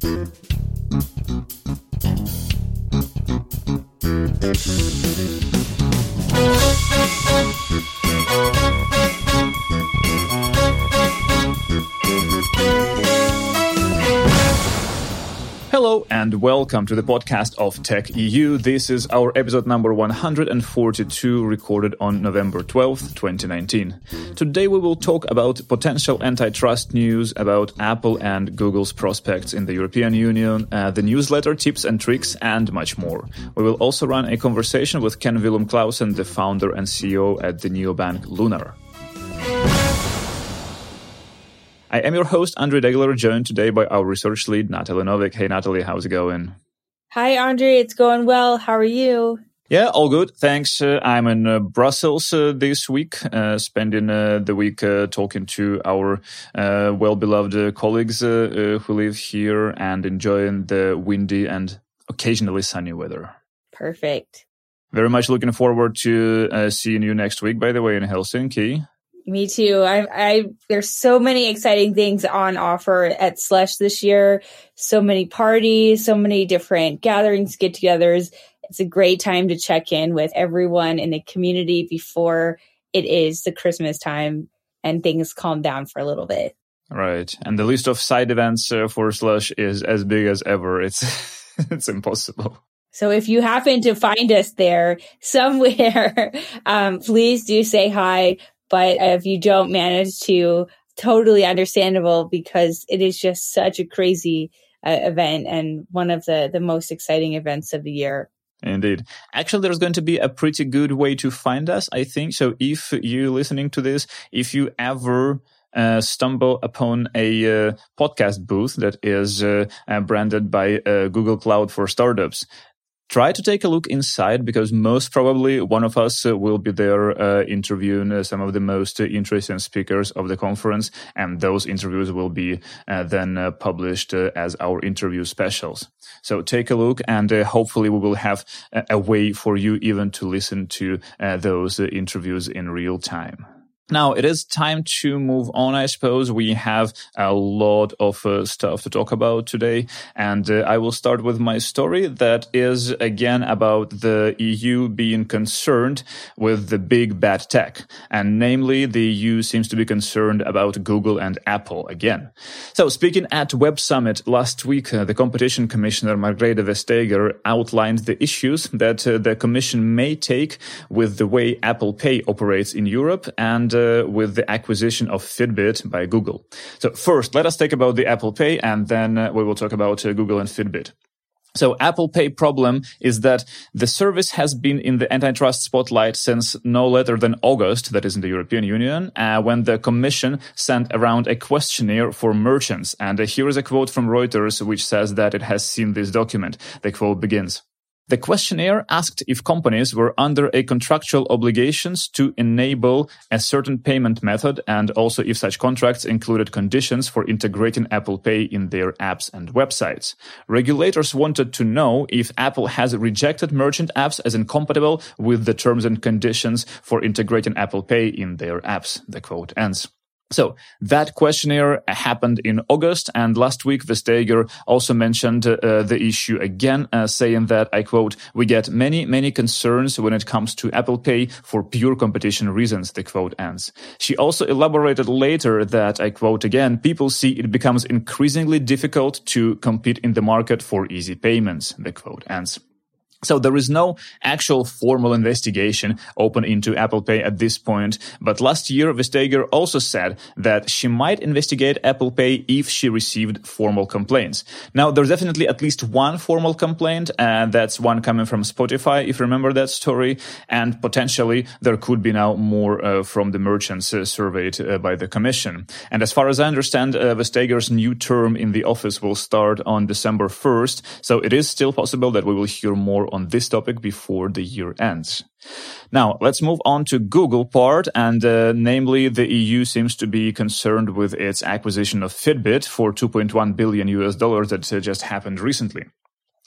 Thank you. And welcome to the podcast of Tech EU. This is our episode number 142 recorded on November 12th, 2019. Today we will talk about potential antitrust news about Apple and Google's prospects in the European Union, uh, the newsletter tips and tricks, and much more. We will also run a conversation with Ken Villum Klausen, the founder and CEO at the neobank Lunar. I am your host, Andre Degeler, joined today by our research lead, Natalie Novik. Hey, Natalie, how's it going? Hi, Andre. It's going well. How are you? Yeah, all good. Thanks. Uh, I'm in uh, Brussels uh, this week, uh, spending uh, the week uh, talking to our well-beloved colleagues who live here and enjoying the windy and occasionally sunny weather. Perfect. Very much looking forward to seeing you next week, by the way, in Helsinki. Me too. I, I, there's so many exciting things on offer at Slush this year. So many parties, so many different gatherings, get togethers. It's a great time to check in with everyone in the community before it is the Christmas time and things calm down for a little bit. Right. And the list of side events uh, for Slush is as big as ever. It's, it's impossible. So if you happen to find us there somewhere, um, please do say hi. But if you don't manage to, totally understandable because it is just such a crazy uh, event and one of the, the most exciting events of the year. Indeed. Actually, there's going to be a pretty good way to find us, I think. So if you're listening to this, if you ever uh, stumble upon a uh, podcast booth that is uh, uh branded by uh, Google Cloud for Startups try to take a look inside because most probably one of us uh, will be there uh, interviewing uh, some of the most interesting speakers of the conference. And those interviews will be uh, then uh, published uh, as our interview specials. So take a look and hopefully we will have a, way for you even to listen to those interviews in real time now it is time to move on. I suppose we have a lot of uh, stuff to talk about today, and uh, I will start with my story that is again about the EU being concerned with the big bad tech, and namely the EU seems to be concerned about Google and Apple again. So speaking at Web Summit last week, uh, the competition commissioner Margrethe Vestager outlined the issues that uh, the Commission may take with the way Apple Pay operates in Europe and uh, with the acquisition of Fitbit by Google. So first, let us talk about the Apple Pay and then uh, we will talk about uh, Google and Fitbit. So Apple Pay problem is that the service has been in the antitrust spotlight since no later than August, that is in the European Union, uh, when the Commission sent around a questionnaire for merchants. And uh, here is a quote from Reuters, which says that it has seen this document. The quote begins. The questionnaire asked if companies were under a contractual obligations to enable a certain payment method and also if such contracts included conditions for integrating Apple Pay in their apps and websites. Regulators wanted to know if Apple has rejected merchant apps as incompatible with the terms and conditions for integrating Apple Pay in their apps. The quote ends. So that questionnaire happened in August, and last week Vestager also mentioned uh, the issue again, uh, saying that I quote: "We get many, many concerns when it comes to Apple Pay for pure competition reasons." The quote ends. She also elaborated later that I quote again: "People see it becomes increasingly difficult to compete in the market for easy payments." The quote ends. So there is no actual formal investigation open into Apple Pay at this point. But last year, Vestager also said that she might investigate Apple Pay if she received formal complaints. Now, there's definitely at least one formal complaint, and that's one coming from Spotify, if you remember that story. And potentially there could be now more uh, from the merchants uh, surveyed uh, by the commission. And as far as I understand, uh, Vestager's new term in the office will start on December 1st. So it is still possible that we will hear more on this topic before the year ends. Now, let's move on to Google part, and uh, namely, the EU seems to be concerned with its acquisition of Fitbit for 2.1 billion US dollars that uh, just happened recently.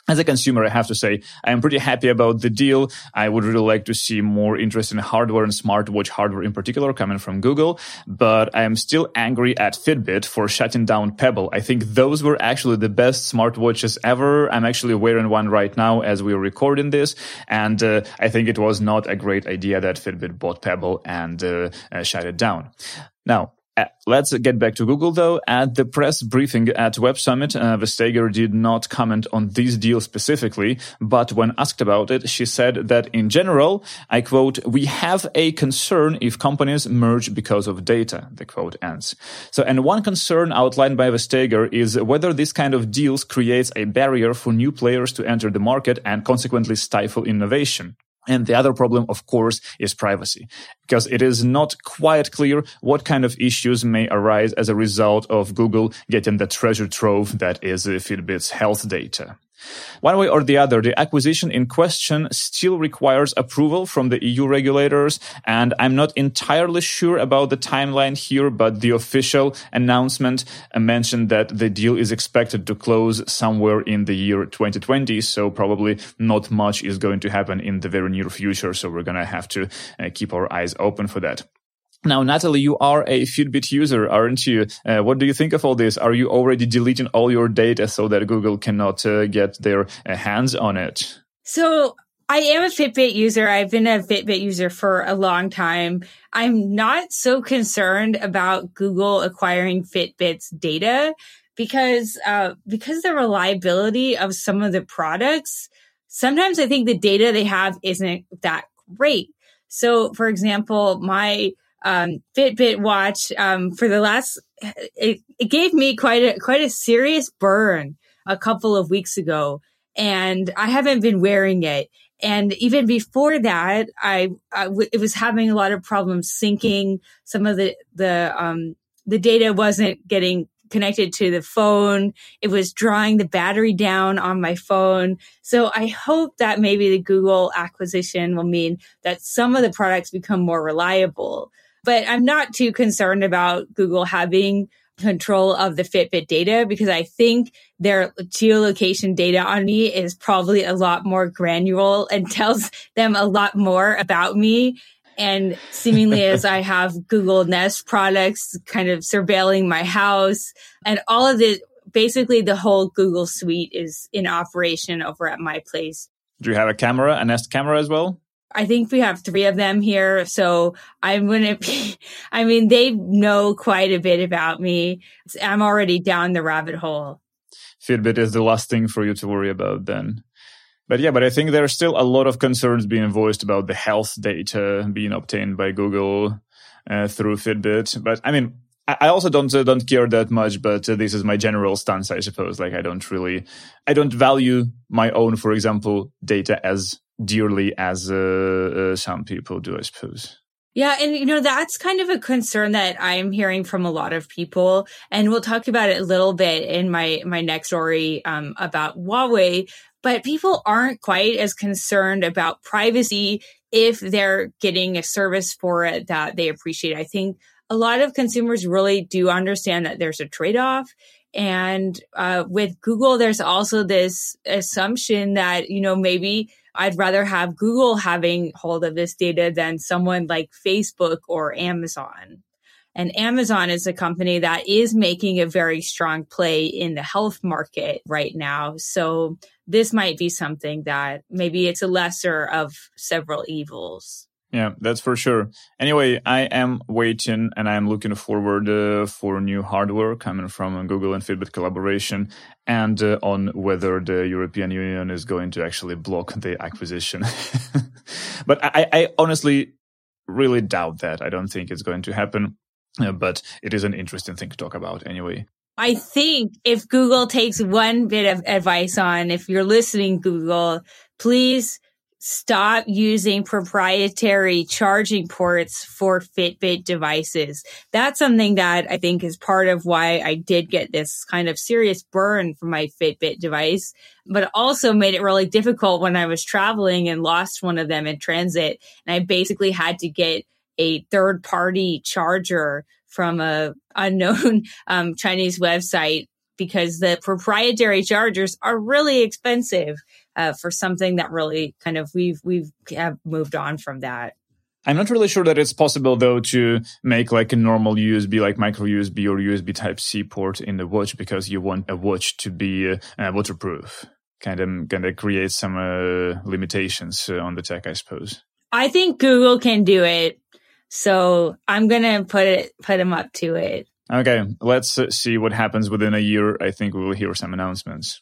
As a consumer, I have to say I am pretty happy about the deal. I would really like to see more interest in hardware and smartwatch hardware in particular coming from Google, but I am still angry at Fitbit for shutting down Pebble. I think those were actually the best smartwatches ever. I'm actually wearing one right now as we're recording this, and uh, I think it was not a great idea that Fitbit bought Pebble and uh, uh, shut it down. Now, let's get back to Google though. At the press briefing at Web Summit, uh, Vestager did not comment on this deal specifically, but when asked about it, she said that in general, I quote, we have a concern if companies merge because of data, the quote ends. So, and one concern outlined by Vestager is whether this kind of deals creates a barrier for new players to enter the market and consequently stifle innovation. And the other problem, of course, is privacy, because it is not quite clear what kind of issues may arise as a result of Google getting the treasure trove that is Fitbit's health data. One way or the other, the acquisition in question still requires approval from the EU regulators, and I'm not entirely sure about the timeline here, but the official announcement mentioned that the deal is expected to close somewhere in the year 2020, so probably not much is going to happen in the very near future, so we're gonna have to uh, keep our eyes open for that. Now, Natalie, you are a Fitbit user, aren't you? Uh, what do you think of all this? Are you already deleting all your data so that Google cannot uh, get their uh, hands on it? So I am a Fitbit user. I've been a Fitbit user for a long time. I'm not so concerned about Google acquiring Fitbit's data because, uh, because the reliability of some of the products, sometimes I think the data they have isn't that great. So, for example, my um, Fitbit watch um, for the last. It, it gave me quite a quite a serious burn a couple of weeks ago, and I haven't been wearing it. And even before that, I, I w- it was having a lot of problems syncing. Some of the the um, the data wasn't getting connected to the phone. It was drawing the battery down on my phone. So I hope that maybe the Google acquisition will mean that some of the products become more reliable. But I'm not too concerned about Google having control of the Fitbit data because I think their geolocation data on me is probably a lot more granular and tells them a lot more about me. And seemingly as I have Google Nest products kind of surveilling my house and all of the, basically the whole Google suite is in operation over at my place. Do you have a camera, a Nest camera as well? I think we have three of them here. So I'm going to I mean, they know quite a bit about me. I'm already down the rabbit hole. Fitbit is the last thing for you to worry about then. But yeah, but I think there are still a lot of concerns being voiced about the health data being obtained by Google uh, through Fitbit. But I mean, I also don't uh, don't care that much, but uh, this is my general stance, I suppose. Like I don't really, I don't value my own, for example, data as dearly as uh, uh, some people do, I suppose. Yeah. And, you know, that's kind of a concern that I'm hearing from a lot of people. And we'll talk about it a little bit in my, my next story um, about Huawei. But people aren't quite as concerned about privacy if they're getting a service for it that they appreciate. I think a lot of consumers really do understand that there's a trade off. And uh, with Google, there's also this assumption that, you know, maybe I'd rather have Google having hold of this data than someone like Facebook or Amazon. And Amazon is a company that is making a very strong play in the health market right now. So this might be something that maybe it's a lesser of several evils. Yeah, that's for sure. Anyway, I am waiting and I am looking forward uh, for new hardware coming from Google and Fitbit collaboration and uh, on whether the European Union is going to actually block the acquisition. but I, I, honestly really doubt that. I don't think it's going to happen, uh, but it is an interesting thing to talk about anyway. I think if Google takes one bit of advice on, if you're listening, Google, please stop using proprietary charging ports for Fitbit devices. That's something that I think is part of why I did get this kind of serious burn from my Fitbit device, but also made it really difficult when I was traveling and lost one of them in transit. And I basically had to get a third party charger from a unknown um, Chinese website because the proprietary chargers are really expensive uh, for something that really kind of we've we've have moved on from that. I'm not really sure that it's possible though to make like a normal USB, like micro USB or USB Type C port in the watch because you want a watch to be uh, waterproof. Kind of, kind of create some uh, limitations uh, on the tech, I suppose. I think Google can do it, so I'm gonna put it put them up to it. Okay, let's uh, see what happens within a year. I think we will hear some announcements.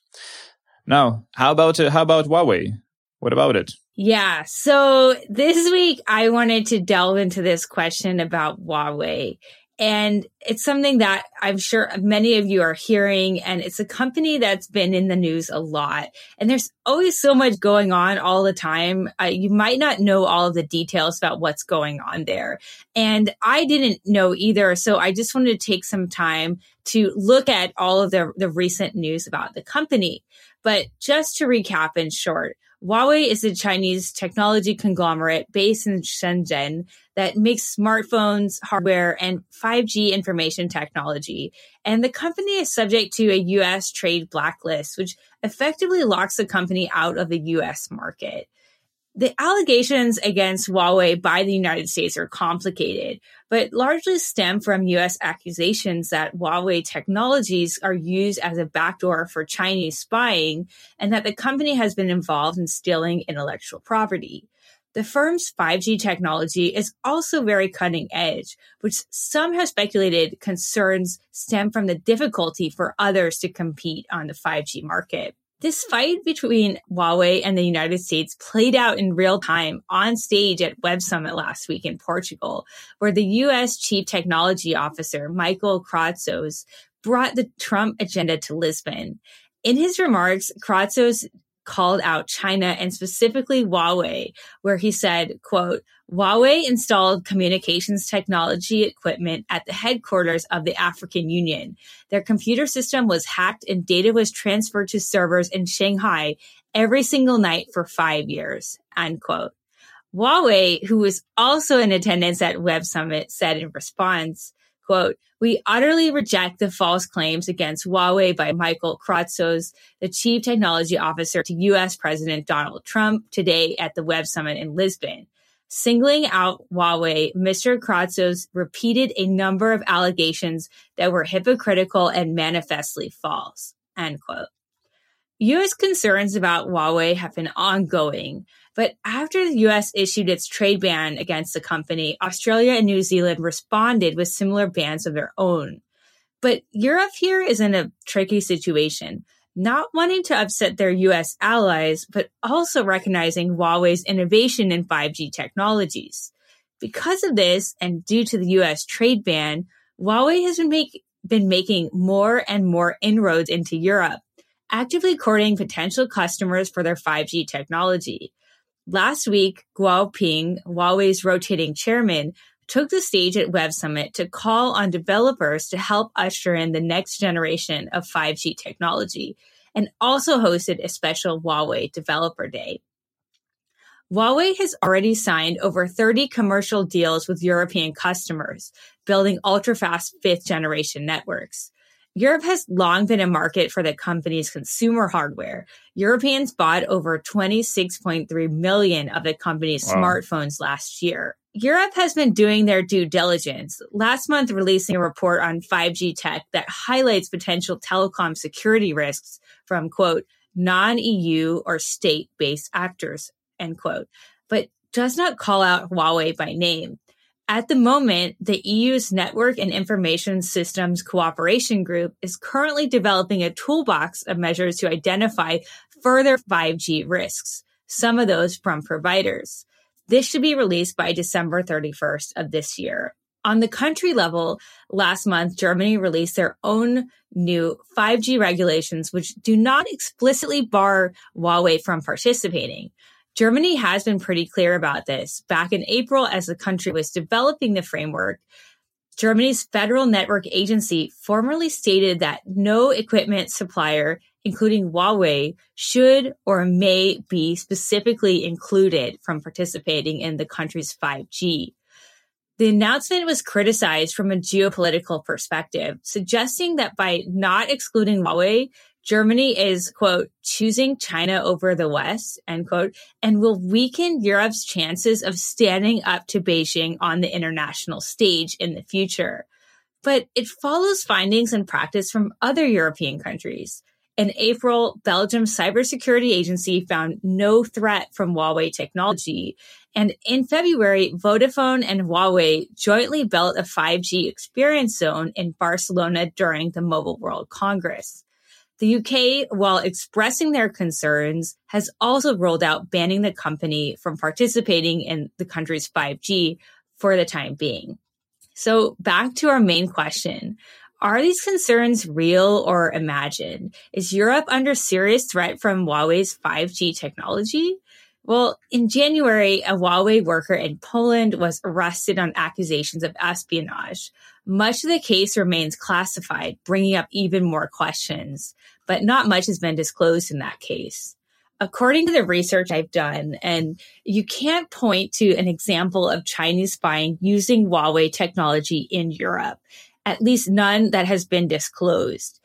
Now, how about uh, how about Huawei? What about it? Yeah. So this week I wanted to delve into this question about Huawei. And it's something that I'm sure many of you are hearing. And it's a company that's been in the news a lot. And there's always so much going on all the time. Uh, you might not know all of the details about what's going on there. And I didn't know either. So I just wanted to take some time to look at all of the, the recent news about the company. But just to recap in short, Huawei is a Chinese technology conglomerate based in Shenzhen that makes smartphones, hardware, and 5G information technology. And the company is subject to a US trade blacklist, which effectively locks the company out of the US market. The allegations against Huawei by the United States are complicated, but largely stem from US accusations that Huawei technologies are used as a backdoor for Chinese spying and that the company has been involved in stealing intellectual property. The firm's 5G technology is also very cutting edge, which some have speculated concerns stem from the difficulty for others to compete on the 5G market. This fight between Huawei and the United States played out in real time on stage at Web Summit last week in Portugal, where the U.S. Chief Technology Officer, Michael Kratsios, brought the Trump agenda to Lisbon. In his remarks, Kratsios called out China and specifically Huawei, where he said, quote, Huawei installed communications technology equipment at the headquarters of the African Union. Their computer system was hacked and data was transferred to servers in Shanghai every single night for five years, end quote. Huawei, who was also in attendance at Web Summit, said in response, quote, we utterly reject the false claims against Huawei by Michael Kratsios, the chief technology officer to U.S. President Donald Trump today at the Web Summit in Lisbon. Singling out Huawei, Mr. Kratsios repeated a number of allegations that were hypocritical and manifestly false. End quote. U.S. concerns about Huawei have been ongoing, but after the U.S. issued its trade ban against the company, Australia and New Zealand responded with similar bans of their own. But Europe here is in a tricky situation not wanting to upset their US allies, but also recognizing Huawei's innovation in 5G technologies. Because of this, and due to the US trade ban, Huawei has been, make, been making more and more inroads into Europe, actively courting potential customers for their 5G technology. Last week, Guo Ping, Huawei's rotating chairman, took the stage at Web Summit to call on developers to help usher in the next generation of 5G technology and also hosted a special Huawei Developer Day. Huawei has already signed over 30 commercial deals with European customers, building ultra-fast fifth generation networks. Europe has long been a market for the company's consumer hardware. Europeans bought over 26.3 million of the company's wow. smartphones last year. Europe has been doing their due diligence, last month releasing a report on 5G tech that highlights potential telecom security risks from quote, non-EU or state-based actors, end quote, but does not call out Huawei by name. At the moment, the EU's Network and Information Systems Cooperation Group is currently developing a toolbox of measures to identify further 5G risks, some of those from providers. This should be released by December 31st of this year. On the country level, last month, Germany released their own new 5G regulations, which do not explicitly bar Huawei from participating. Germany has been pretty clear about this. Back in April, as the country was developing the framework, Germany's Federal Network Agency formally stated that no equipment supplier including Huawei, should or may be specifically included from participating in the country's 5G. The announcement was criticized from a geopolitical perspective, suggesting that by not excluding Huawei, Germany is, quote, choosing China over the West, end quote, and will weaken Europe's chances of standing up to Beijing on the international stage in the future. But it follows findings and practice from other European countries. In April, Belgium's cybersecurity agency found no threat from Huawei technology. And in February, Vodafone and Huawei jointly built a 5G experience zone in Barcelona during the Mobile World Congress. The UK, while expressing their concerns, has also rolled out banning the company from participating in the country's 5G for the time being. So back to our main question. Are these concerns real or imagined? Is Europe under serious threat from Huawei's 5G technology? Well, in January, a Huawei worker in Poland was arrested on accusations of espionage. Much of the case remains classified, bringing up even more questions, but not much has been disclosed in that case. According to the research I've done, and you can't point to an example of Chinese spying using Huawei technology in Europe, at least none that has been disclosed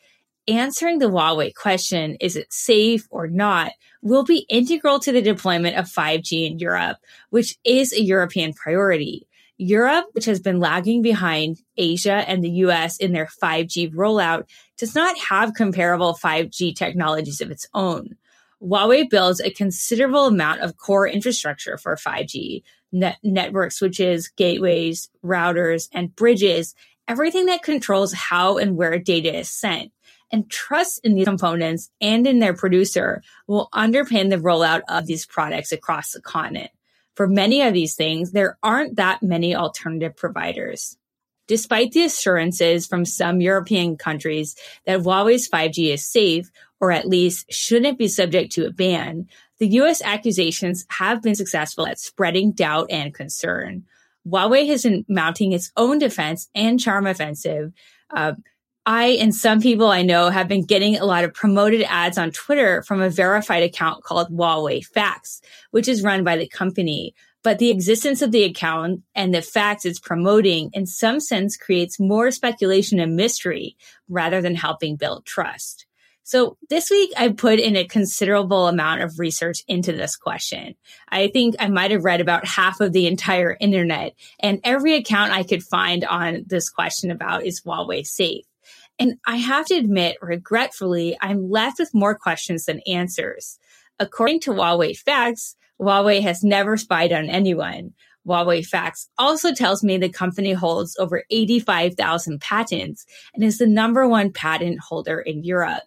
answering the Huawei question, is it safe or not, will be integral to the deployment of 5G in Europe, which is a European priority. Europe, which has been lagging behind Asia and the US in their 5G rollout, does not have comparable 5G technologies of its own. Huawei builds a considerable amount of core infrastructure for 5G, net- network switches, gateways, routers, and bridges, everything that controls how and where data is sent and trust in these components and in their producer will underpin the rollout of these products across the continent. For many of these things, there aren't that many alternative providers. Despite the assurances from some European countries that Huawei's 5G is safe, or at least shouldn't be subject to a ban, the US accusations have been successful at spreading doubt and concern. Huawei has been mounting its own defense and charm offensive, uh, I and some people I know have been getting a lot of promoted ads on Twitter from a verified account called Huawei Facts, which is run by the company. But the existence of the account and the facts it's promoting in some sense creates more speculation and mystery rather than helping build trust. So this week I put in a considerable amount of research into this question. I think I might have read about half of the entire internet and every account I could find on this question about is Huawei safe? And I have to admit, regretfully, I'm left with more questions than answers. According to Huawei Facts, Huawei has never spied on anyone. Huawei Facts also tells me the company holds over 85,000 patents and is the number one patent holder in Europe.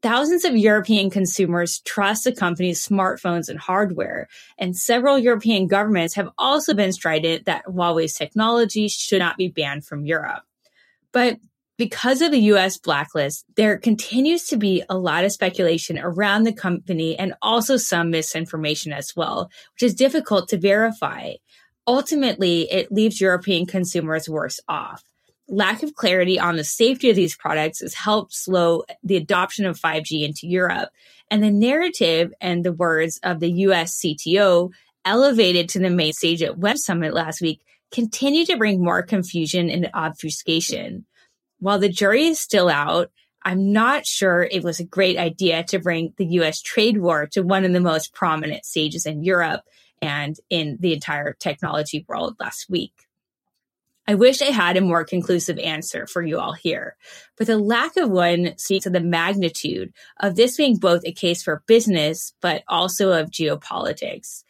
Thousands of European consumers trust the company's smartphones and hardware, and several European governments have also been strident that Huawei's technology should not be banned from Europe. But because of the US blacklist, there continues to be a lot of speculation around the company and also some misinformation as well, which is difficult to verify. Ultimately, it leaves European consumers worse off. Lack of clarity on the safety of these products has helped slow the adoption of 5G into Europe. And the narrative and the words of the US CTO elevated to the main stage at Web Summit last week continue to bring more confusion and obfuscation. While the jury is still out, I'm not sure it was a great idea to bring the US trade war to one of the most prominent stages in Europe and in the entire technology world last week. I wish I had a more conclusive answer for you all here, but the lack of one speaks to the magnitude of this being both a case for business, but also of geopolitics.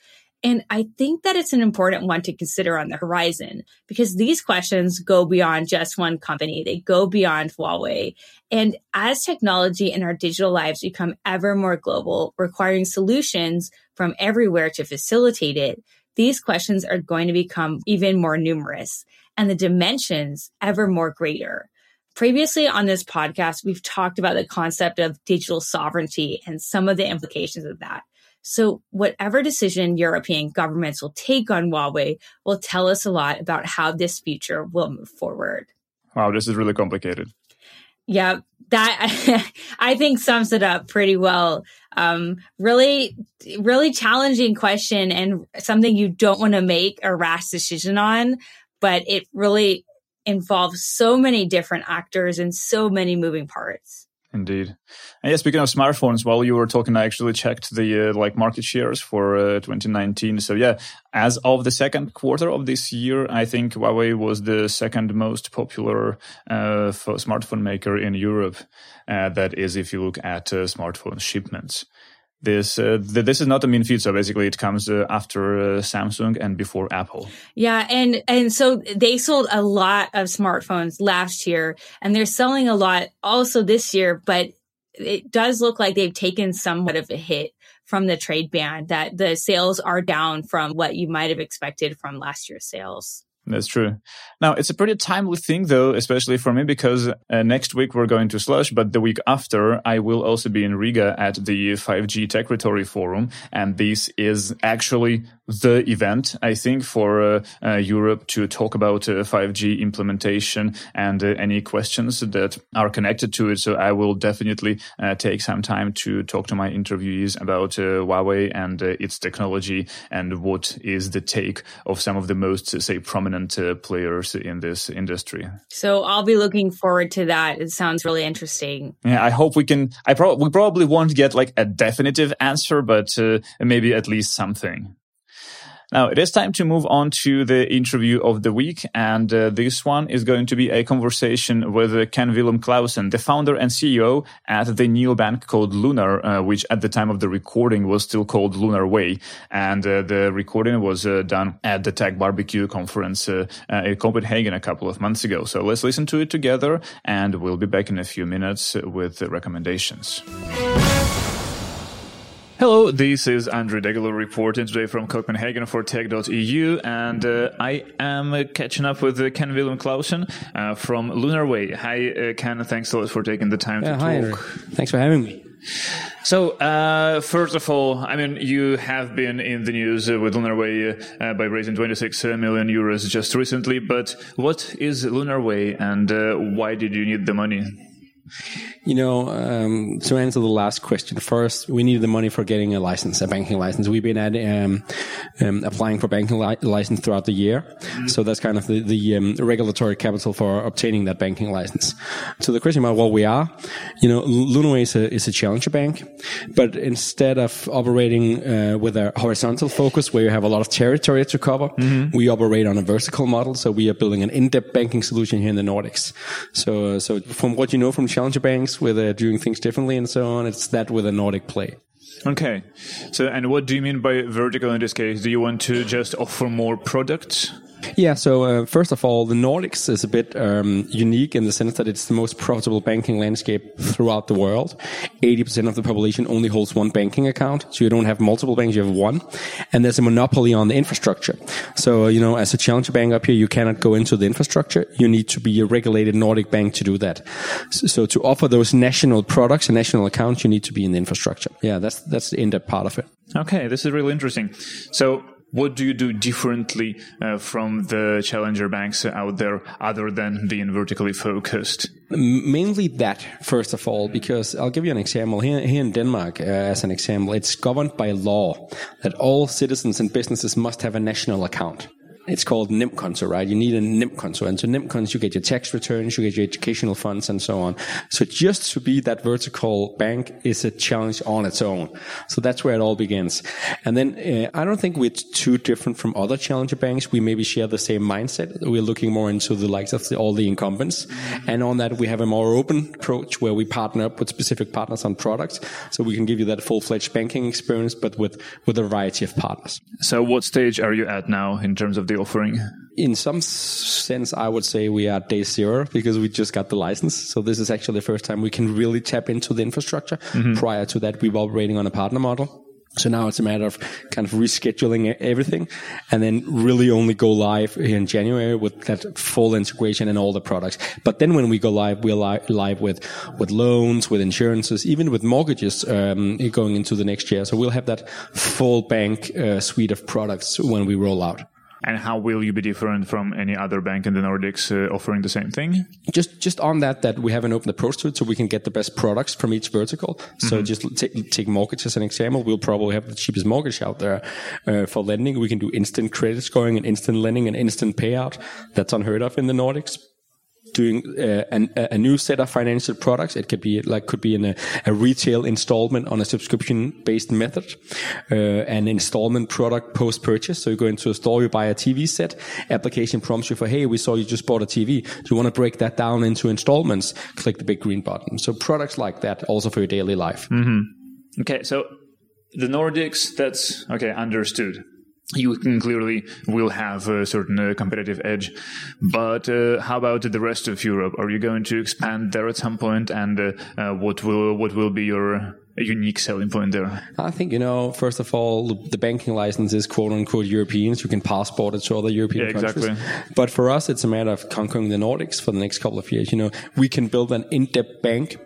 And I think that it's an important one to consider on the horizon because these questions go beyond just one company. They go beyond Huawei. And as technology and our digital lives become ever more global, requiring solutions from everywhere to facilitate it, these questions are going to become even more numerous and the dimensions ever more greater. Previously on this podcast, we've talked about the concept of digital sovereignty and some of the implications of that. So whatever decision European governments will take on Huawei will tell us a lot about how this future will move forward. Wow, this is really complicated. Yeah, that I think sums it up pretty well. Um, really, really challenging question and something you don't want to make a rash decision on. but it really involves so many different actors and so many moving parts. Indeed. And yeah, speaking of smartphones, while you were talking, I actually checked the uh, like market shares for uh, 2019. So yeah, as of the second quarter of this year, I think Huawei was the second most popular uh, smartphone maker in Europe. Uh, that is, if you look at uh, smartphone shipments this uh, th- this is not a mean so basically it comes uh, after uh, samsung and before apple. Yeah and and so they sold a lot of smartphones last year and they're selling a lot also this year but it does look like they've taken somewhat of a hit from the trade ban that the sales are down from what you might have expected from last year's sales that's true. Now, it's a pretty timely thing, though, especially for me, because uh, next week we're going to Slush, but the week after I will also be in Riga at the 5G Techritory Forum. And this is actually the event, I think, for uh, uh, Europe to talk about 5G uh, implementation and uh, any questions that are connected to it. So I will definitely uh, take some time to talk to my interviewees about Huawei and its technology and what is the take of some of the most, say, prominent players in this industry. So I'll be looking forward to that. It sounds really interesting. Yeah, I hope we can. I probably we probably won't get like a definitive answer, but maybe at least something. Now it is time to move on to the interview of the week. And uh, this one is going to be a conversation with uh, Ken Villum Klausen, the founder and CEO at the neobank called Lunar, uh, which at the time of the recording was still called Lunar Way. And uh, the recording was uh, done at the Tech Barbecue conference uh, in Copenhagen a couple of months ago. So let's listen to it together and we'll be back in a few minutes with the recommendations. Hello, this is Andrew Degeler reporting today from Copenhagen for tech.eu, and uh, I am uh, catching up with uh, Ken Villum Klausen uh, from Lunar Way. Hi, uh, Ken. Thanks a lot for taking the time yeah, to hi, talk. Andrew. Thanks for having me. So, uh, first of all, I mean, you have been in the news with Lunar Way by raising 26 million euros just recently, but what is Lunar Way and why did you need the money? You know, um, to answer the last question first, we needed the money for getting a license, a banking license. We've been at um, um, applying for banking li- license throughout the year, mm-hmm. so that's kind of the, the um, regulatory capital for obtaining that banking license. So the question about what we are, you know, Lunar Way is a, is a challenger bank, but instead of operating uh, with a horizontal focus where you have a lot of territory to cover, mm-hmm. we operate on a vertical model. So we are building an in-depth banking solution here in the Nordics. So, uh, so from what you know from challenger banks where they're doing things differently and so on. It's that with a Nordic play. Okay. So, and what do you mean by vertical in this case? Do you want to just offer more products? Yeah, so uh, first of all, the Nordics is a bit um, unique in the sense that it's the most profitable banking landscape throughout the world. 80% of the population only holds one banking account, so you don't have multiple banks, you have one. And there's a monopoly on the infrastructure. So, you know, as a challenger bank up here, you cannot go into the infrastructure. You need to be a regulated Nordic bank to do that. So, to offer those national products and national accounts, you need to be in the infrastructure. Yeah, that's, that's the in-depth part of it. Okay, this is really interesting. So what do you do differently uh, from the challenger banks out there other than being vertically focused? Mainly that, first of all, because I'll give you an example. Here, here in Denmark, uh, as an example, it's governed by law that all citizens and businesses must have a national account it's called NemKonto, right? You need a NemKonto. And so NemKonto, you get your tax returns, you get your educational funds and so on. So just to be that vertical bank is a challenge on its own. So that's where it all begins. And then uh, I don't think we're too different from other challenger banks. We maybe share the same mindset. We're looking more into the likes of the, all the incumbents. And on that, we have a more open approach where we partner up with specific partners on products. So we can give you that full-fledged banking experience, but with, with a variety of partners. So what stage are you at now in terms of the the offering? In some sense, I would say we are day zero because we just got the license. So this is actually the first time we can really tap into the infrastructure. Mm-hmm. Prior to that, we were operating on a partner model. So now it's a matter of kind of rescheduling everything and then really only go live in January with that full integration and all the products. But then when we go live, we're li- live with, with loans, with insurances, even with mortgages, um, going into the next year. So we'll have that full bank uh, suite of products when we roll out. And how will you be different from any other bank in the Nordics uh, offering the same thing? Just just on that, that we have an open approach to it, so we can get the best products from each vertical. So just take take mortgage as an example. We'll probably have the cheapest mortgage out there uh, for lending. We can do instant credit scoring and instant lending and instant payout. That's unheard of in the Nordics doing uh, a new set of financial products. It could be like could be in a, a retail installment on a subscription based method, uh, an installment product post purchase. So you go into a store, you buy a TV set. Application prompts you for, hey, we saw you just bought a TV. Do you want to break that down into installments? Click the big green button. So products like that also for your daily life. Okay, so the Nordics, that's okay, understood. You can clearly will have a certain uh, competitive edge, but uh, how about the rest of Europe? Are you going to expand there at some point? and uh, uh, what will what will be your unique selling point there? I think, you know, first of all, the banking license is quote unquote European. So you can passport it to other European Yeah, countries. exactly. But for us, it's a matter of conquering the Nordics for the next couple of years. You know, we can build an in-depth bank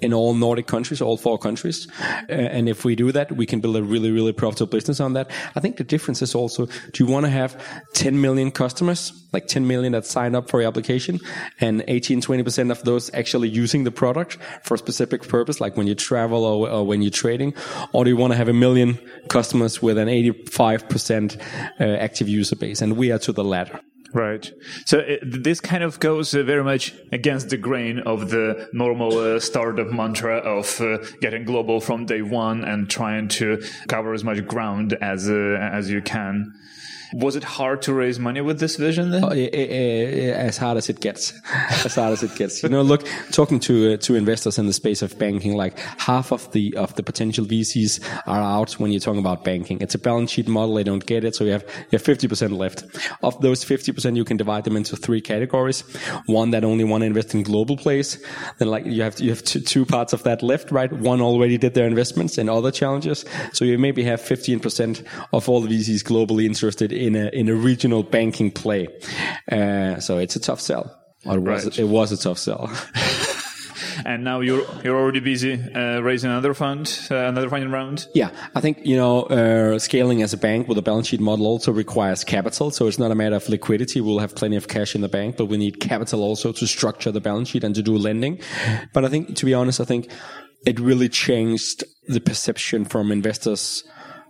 in all Nordic countries, all four countries. Uh, and if we do that, we can build a really, really profitable business on that. I think the difference is also, do you want to have 10 million customers, like 10 million that sign up for your application and 18, 20% of those actually using the product for a specific purpose, like when you travel or, or when you're trading? Or do you want to have a million customers with an 85% uh, active user base? And we are to the latter. Right. So it, this kind of goes uh, very much against the grain of the normal uh, startup mantra of uh, getting global from day one and trying to cover as much ground as uh, as you can. Was it hard to raise money with this vision then? Uh, as hard as it gets, as hard as it gets. You know, look, talking to uh, to investors in the space of banking, like half of the of the potential VCs are out when you're talking about banking. It's a balance sheet model; they don't get it, so you have you have fifty percent left. Of those fifty percent, you can divide them into three categories. One that only want to invest in global plays. Then, like you have you have two, two parts of that left, right? One already did their investments and other challenges, so you maybe have fifteen percent of all the VCs globally interested in a in a regional banking play. Uh, so it's a tough sell. Or it was Right. it was a tough sell. And now you're you're already busy uh, raising another fund, uh, another funding round. Yeah, I think you know uh, scaling as a bank with a balance sheet model also requires capital. So it's not a matter of liquidity. We'll have plenty of cash in the bank, but we need capital also to structure the balance sheet and to do lending. But I think, to be honest, I think it really changed the perception from investors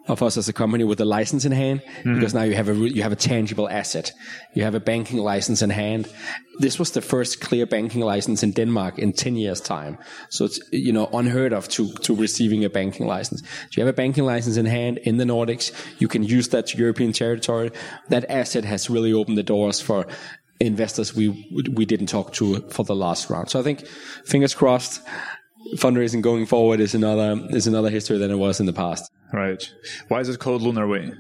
of us as a company with a license in hand mm-hmm. because now you have a you have a tangible asset. You have a banking license in hand. This was the first clear banking license in Denmark in 10 years time. So it's you know unheard of to to receiving a banking license. So you have a banking license in hand in the Nordics you can use that to European territory. That asset has really opened the doors for investors we we didn't talk to for the last round. So i think fingers crossed fundraising going forward is another is another history than it was in the past Right. Why is it called Lunar Way?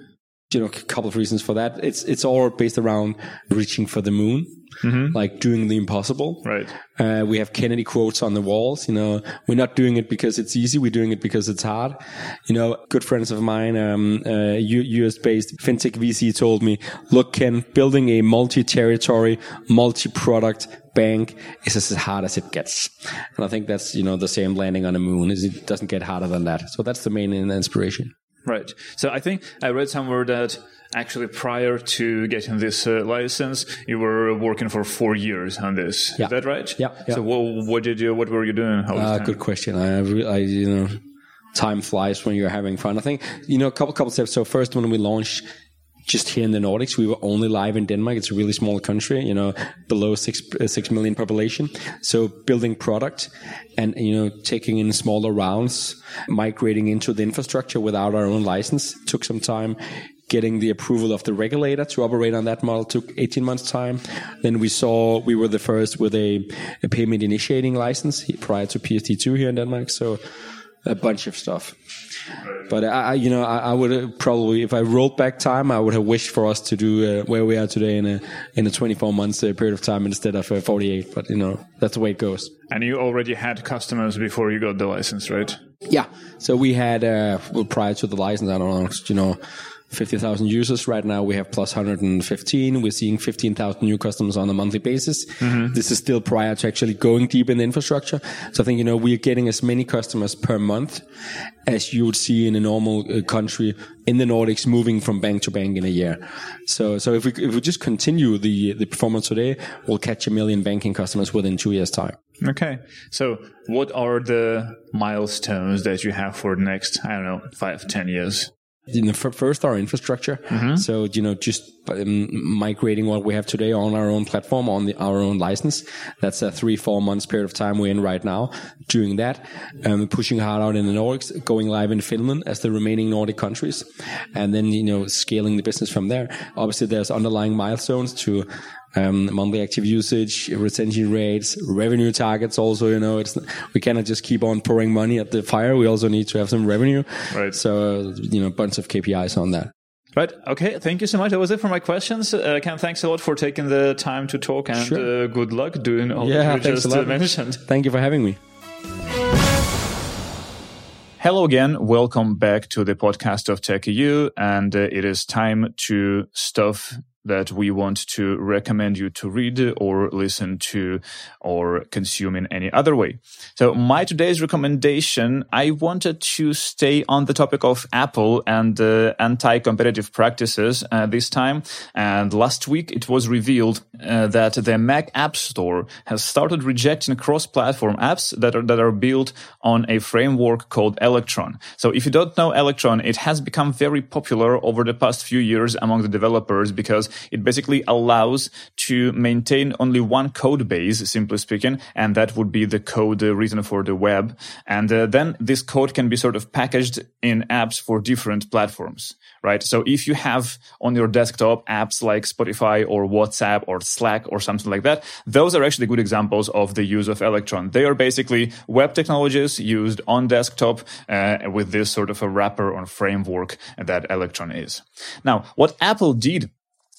you know, a couple of reasons for that. It's it's all based around reaching for the moon, like doing the impossible. Right. Uh, we have Kennedy quotes on the walls. You know, we're not doing it because it's easy. We're doing it because it's hard. You know, good friends of mine, um, uh, US based fintech VC told me, look, Ken, building a multi-territory, multi-product bank is as hard as it gets. And I think that's, you know, the same landing on the moon is it doesn't get harder than that. So that's the main inspiration. Right. So I think I read somewhere that actually prior to getting this uh, license, you were working for four years on this. Yeah. Is that right? Yeah, yeah. So what, what did you? What were you doing? Uh, good question. I, I, you know, time flies when you're having fun. I think, you know, a couple, couple steps. So first, when we launched just here in the Nordics, we were only live in Denmark. It's a really small country, you know, below six, uh, six million population. So building product and, you know, taking in smaller rounds, migrating into the infrastructure without our own license took some time. Getting the approval of the regulator to operate on that model took 18 months time. Then we saw we were the first with a, a payment initiating license prior to PSD2 here in Denmark. So a bunch of stuff. But I, I you know, I, I would probably, if I rolled back time, I would have wished for us to do uh, where we are today in a in a 24 months uh, period of time instead of uh, 48. But you know, that's the way it goes. And you already had customers before you got the license, right? Yeah. So we had uh, well, prior to the license, I don't know, you know, 50,000 users right now. We have plus 115. We're seeing 15,000 new customers on a monthly basis. This is still prior to actually going deep in the infrastructure. So I think, you know, we're getting as many customers per month as you would see in a normal uh, country in the Nordics moving from bank to bank in a year. So, so if we, if we just continue the, the performance today, we'll catch a million banking customers within two years time. Okay. So what are the milestones that you have for the next, I don't know, five, ten years? You know, first our infrastructure. So, you know, just um, migrating what we have today on our own platform, on the, our own license. That's a three, four months period of time we're in right now. Doing that, um, pushing hard out in the Nordics, going live in Finland as the remaining Nordic countries, and then, you know, scaling the business from there. Obviously, there's underlying milestones to um, monthly active usage, retention rates, revenue targets. Also, you know, it's we cannot just keep on pouring money at the fire. We also need to have some revenue. Right. So, you know, bunch of KPIs on that. Right. Okay. Thank you so much. That was it for my questions. Uh, Ken, thanks a lot for taking the time to talk and Sure. uh, good luck doing all Yeah, that you just uh, mentioned. Thank you for having me. Hello again. Welcome back to the podcast of TechEU. And uh, it is time to stuff that we want to recommend you to read or listen to or consume in any other way. So my today's recommendation, I wanted to stay on the topic of Apple and uh, anti-competitive practices uh, this time. And last week it was revealed uh, that the Mac App Store has started rejecting cross-platform apps that are that are built on a framework called Electron. So if you don't know Electron, it has become very popular over the past few years among the developers because it basically allows to maintain only one code base, simply speaking, and that would be the code uh, written for the web. And uh, then this code can be sort of packaged in apps for different platforms, right? So if you have on your desktop apps like Spotify or WhatsApp or Slack or something like that, those are actually good examples of the use of Electron. They are basically web technologies used on desktop uh, with this sort of a wrapper or framework that Electron is. Now, what Apple did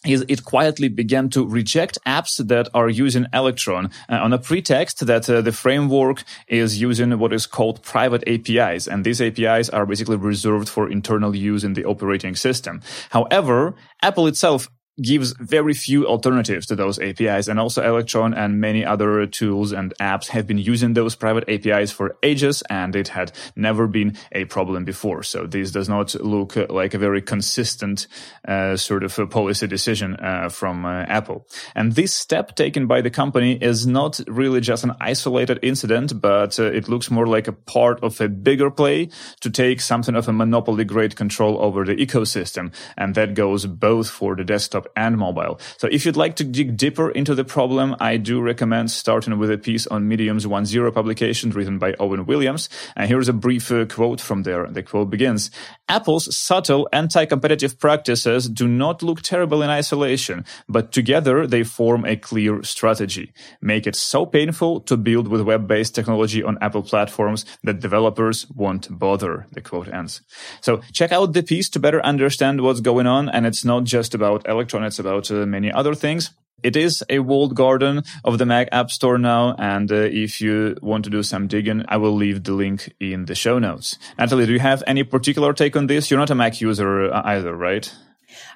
it quietly began to reject apps that are using Electron uh, on a pretext that uh, the framework is using what is called private APIs. And these APIs are basically reserved for internal use in the operating system. However, Apple itself gives very few alternatives to those APIs. And also Electron and many other tools and apps have been using those private APIs for ages and it had never been a problem before. So this does not look like a very consistent uh, sort of policy decision uh, from uh, Apple. And this step taken by the company is not really just an isolated incident, but uh, it looks more like a part of a bigger play to take something of a monopoly grade control over the ecosystem. And that goes both for the desktop and mobile. So if you'd like to dig deeper into the problem, I do recommend starting with a piece on Medium's OneZero publication written by Owen Williams. And here's a brief uh, quote from there. The quote begins, Apple's subtle anti-competitive practices do not look terrible in isolation, but together they form a clear strategy. Make it so painful to build with web-based technology on Apple platforms that developers won't bother. The quote ends. So check out the piece to better understand what's going on. And it's not just about It's about uh, many other things. It is a walled garden of the Mac App Store now, and uh, if you want to do some digging, I will leave the link in the show notes. Natalie, do you have any particular take on this? You're not a Mac user uh, either, right?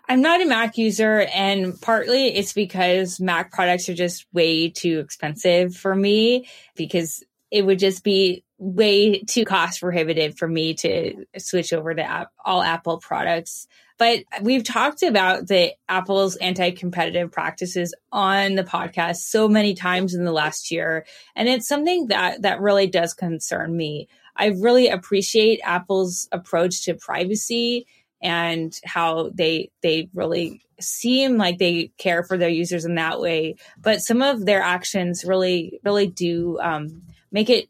I'm not a Mac user, and partly it's because Mac products are just way too expensive for me because it would just be way too cost prohibitive for me to switch over to app, all Apple products. But we've talked about the Apple's anti-competitive practices on the podcast so many times in the last year, and it's something that that really does concern me. I really appreciate Apple's approach to privacy and how they they really seem like they care for their users in that way but some of their actions really really do um, make it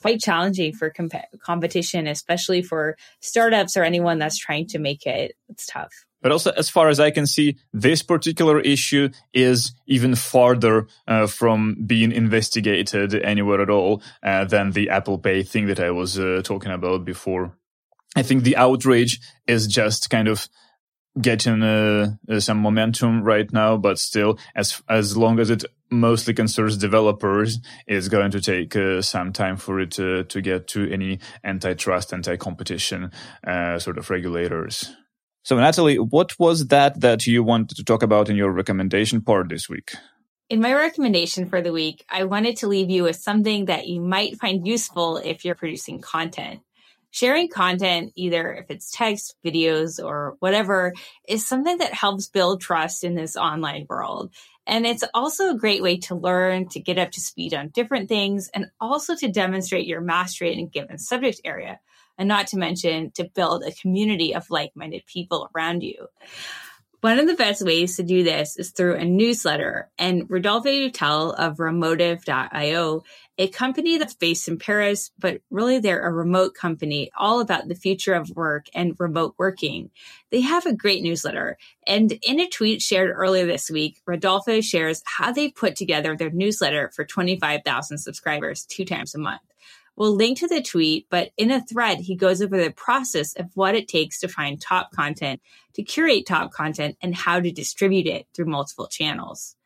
quite challenging for comp- competition especially for startups or anyone that's trying to make it it's tough But also, as far as I can see, this particular issue is even farther uh, from being investigated anywhere at all uh, than the Apple Pay thing that I was uh, talking about before. I think the outrage is just kind of getting uh, uh, some momentum right now, but still, as as long as it mostly concerns developers, it's going to take uh, some time for it to to get to any antitrust, anti-competition uh, sort of regulators. So, Natalie, what was that that you wanted to talk about in your recommendation part this week? In my recommendation for the week, I wanted to leave you with something that you might find useful if you're producing content. Sharing content, either if it's text, videos, or whatever, is something that helps build trust in this online world. And it's also a great way to learn, to get up to speed on different things, and also to demonstrate your mastery in a given subject area and not to mention to build a community of like minded people around you. One of the best ways to do this is through a newsletter. And Rodolphe Dutel of Remotive.io, a company that's based in Paris, but really they're a remote company all about the future of work and remote working. They have a great newsletter. And in a tweet shared earlier this week, Rodolfo shares how they put together their newsletter for 25,000 subscribers two times a month. We'll link to the tweet, but in a thread, he goes over the process of what it takes to find top content, to curate top content, and how to distribute it through multiple channels.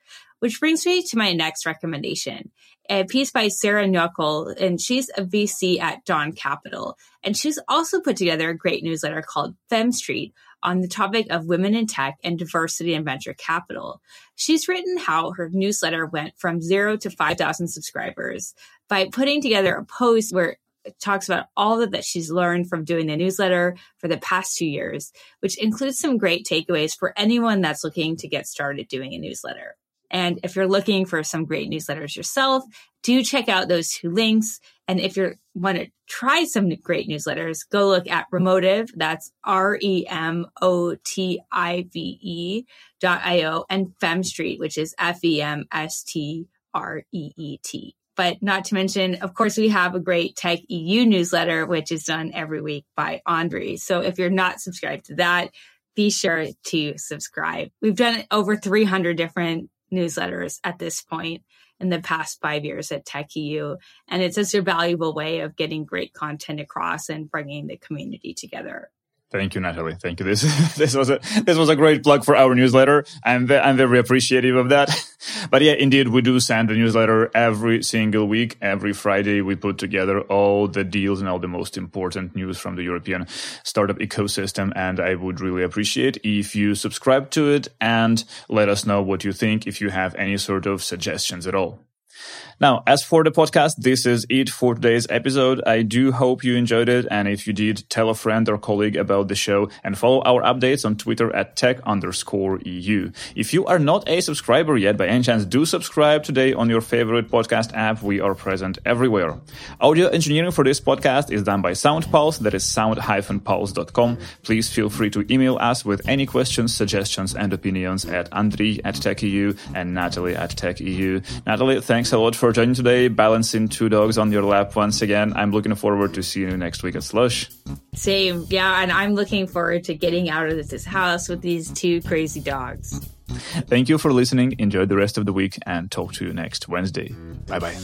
Which brings me to my next recommendation, a piece by Sarah Nöckel, and she's a VC at Dawn Capital. And she's also put together a great newsletter called FemStreet on the topic of women in tech and diversity in venture capital. She's written how her newsletter went from zero to 5,000 subscribers by putting together a post where it talks about all that, that she's learned from doing the newsletter for the past two years, which includes some great takeaways for anyone that's looking to get started doing a newsletter. And if you're looking for some great newsletters yourself, do check out those two links. And if you want to try some great newsletters, go look at Remotive. That's R E M O T I V E dot I O and FemStreet, which is F E M S T R E E T. But not to mention, of course, we have a great Tech EU newsletter, which is done every week by Andre. So if you're not subscribed to that, be sure to subscribe. We've done over 300 different newsletters at this point in the past five years at TechEU. And it's just a valuable way of getting great content across and bringing the community together. Thank you, Natalie. Thank you. This this was a this was a great plug for our newsletter. I'm ve- I'm very appreciative of that. But yeah, indeed, we do send a newsletter every single week. Every Friday, we put together all the deals and all the most important news from the European startup ecosystem. And I would really appreciate if you subscribe to it and let us know what you think. If you have any sort of suggestions at all. Now, as for the podcast, this is it for today's episode. I do hope you enjoyed it. And if you did, tell a friend or colleague about the show and follow our updates on Twitter at tech underscore EU. If you are not a subscriber yet, by any chance, do subscribe today on your favorite podcast app. We are present everywhere. Audio engineering for this podcast is done by SoundPulse. That is sound-pulse.com. Please feel free to email us with any questions, suggestions, and opinions at Andrii at TechEU and Natalie at TechEU. Natalie, Thanks a lot for joining today. Balancing two dogs on your lap once again. I'm looking forward to seeing you next week at Slush. Same. Yeah. And I'm looking forward to getting out of this house with these two crazy dogs. Thank you for listening. Enjoy the rest of the week and talk to you next Wednesday. Bye bye.